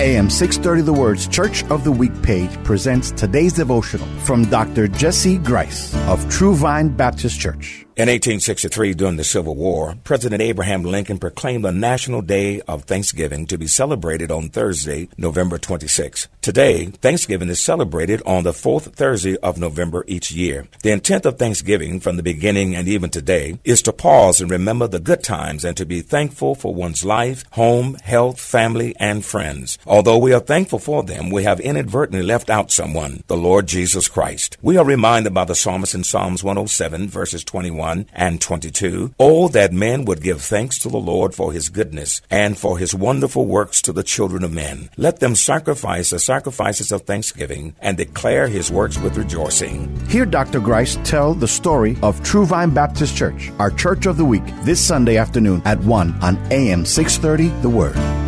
AM 630 The Word's Church of the Week page presents today's devotional from Dr. Jesse Grice of True Vine Baptist Church. In 1863, during the Civil War, President Abraham Lincoln proclaimed the National Day of Thanksgiving to be celebrated on Thursday, November 26. Today, Thanksgiving is celebrated on the fourth Thursday of November each year. The intent of Thanksgiving from the beginning and even today is to pause and remember the good times and to be thankful for one's life, home, health, family, and friends. Although we are thankful for them, we have inadvertently left out someone, the Lord Jesus Christ. We are reminded by the psalmist in Psalms 107 verses 21 21 and 22. Oh, that men would give thanks to the Lord for his goodness and for his wonderful works to the children of men. Let them sacrifice the sacrifices of thanksgiving and declare his works with rejoicing. Hear Dr. Grice tell the story of True Vine Baptist Church, our church of the week, this Sunday afternoon at 1 on AM 630 The Word.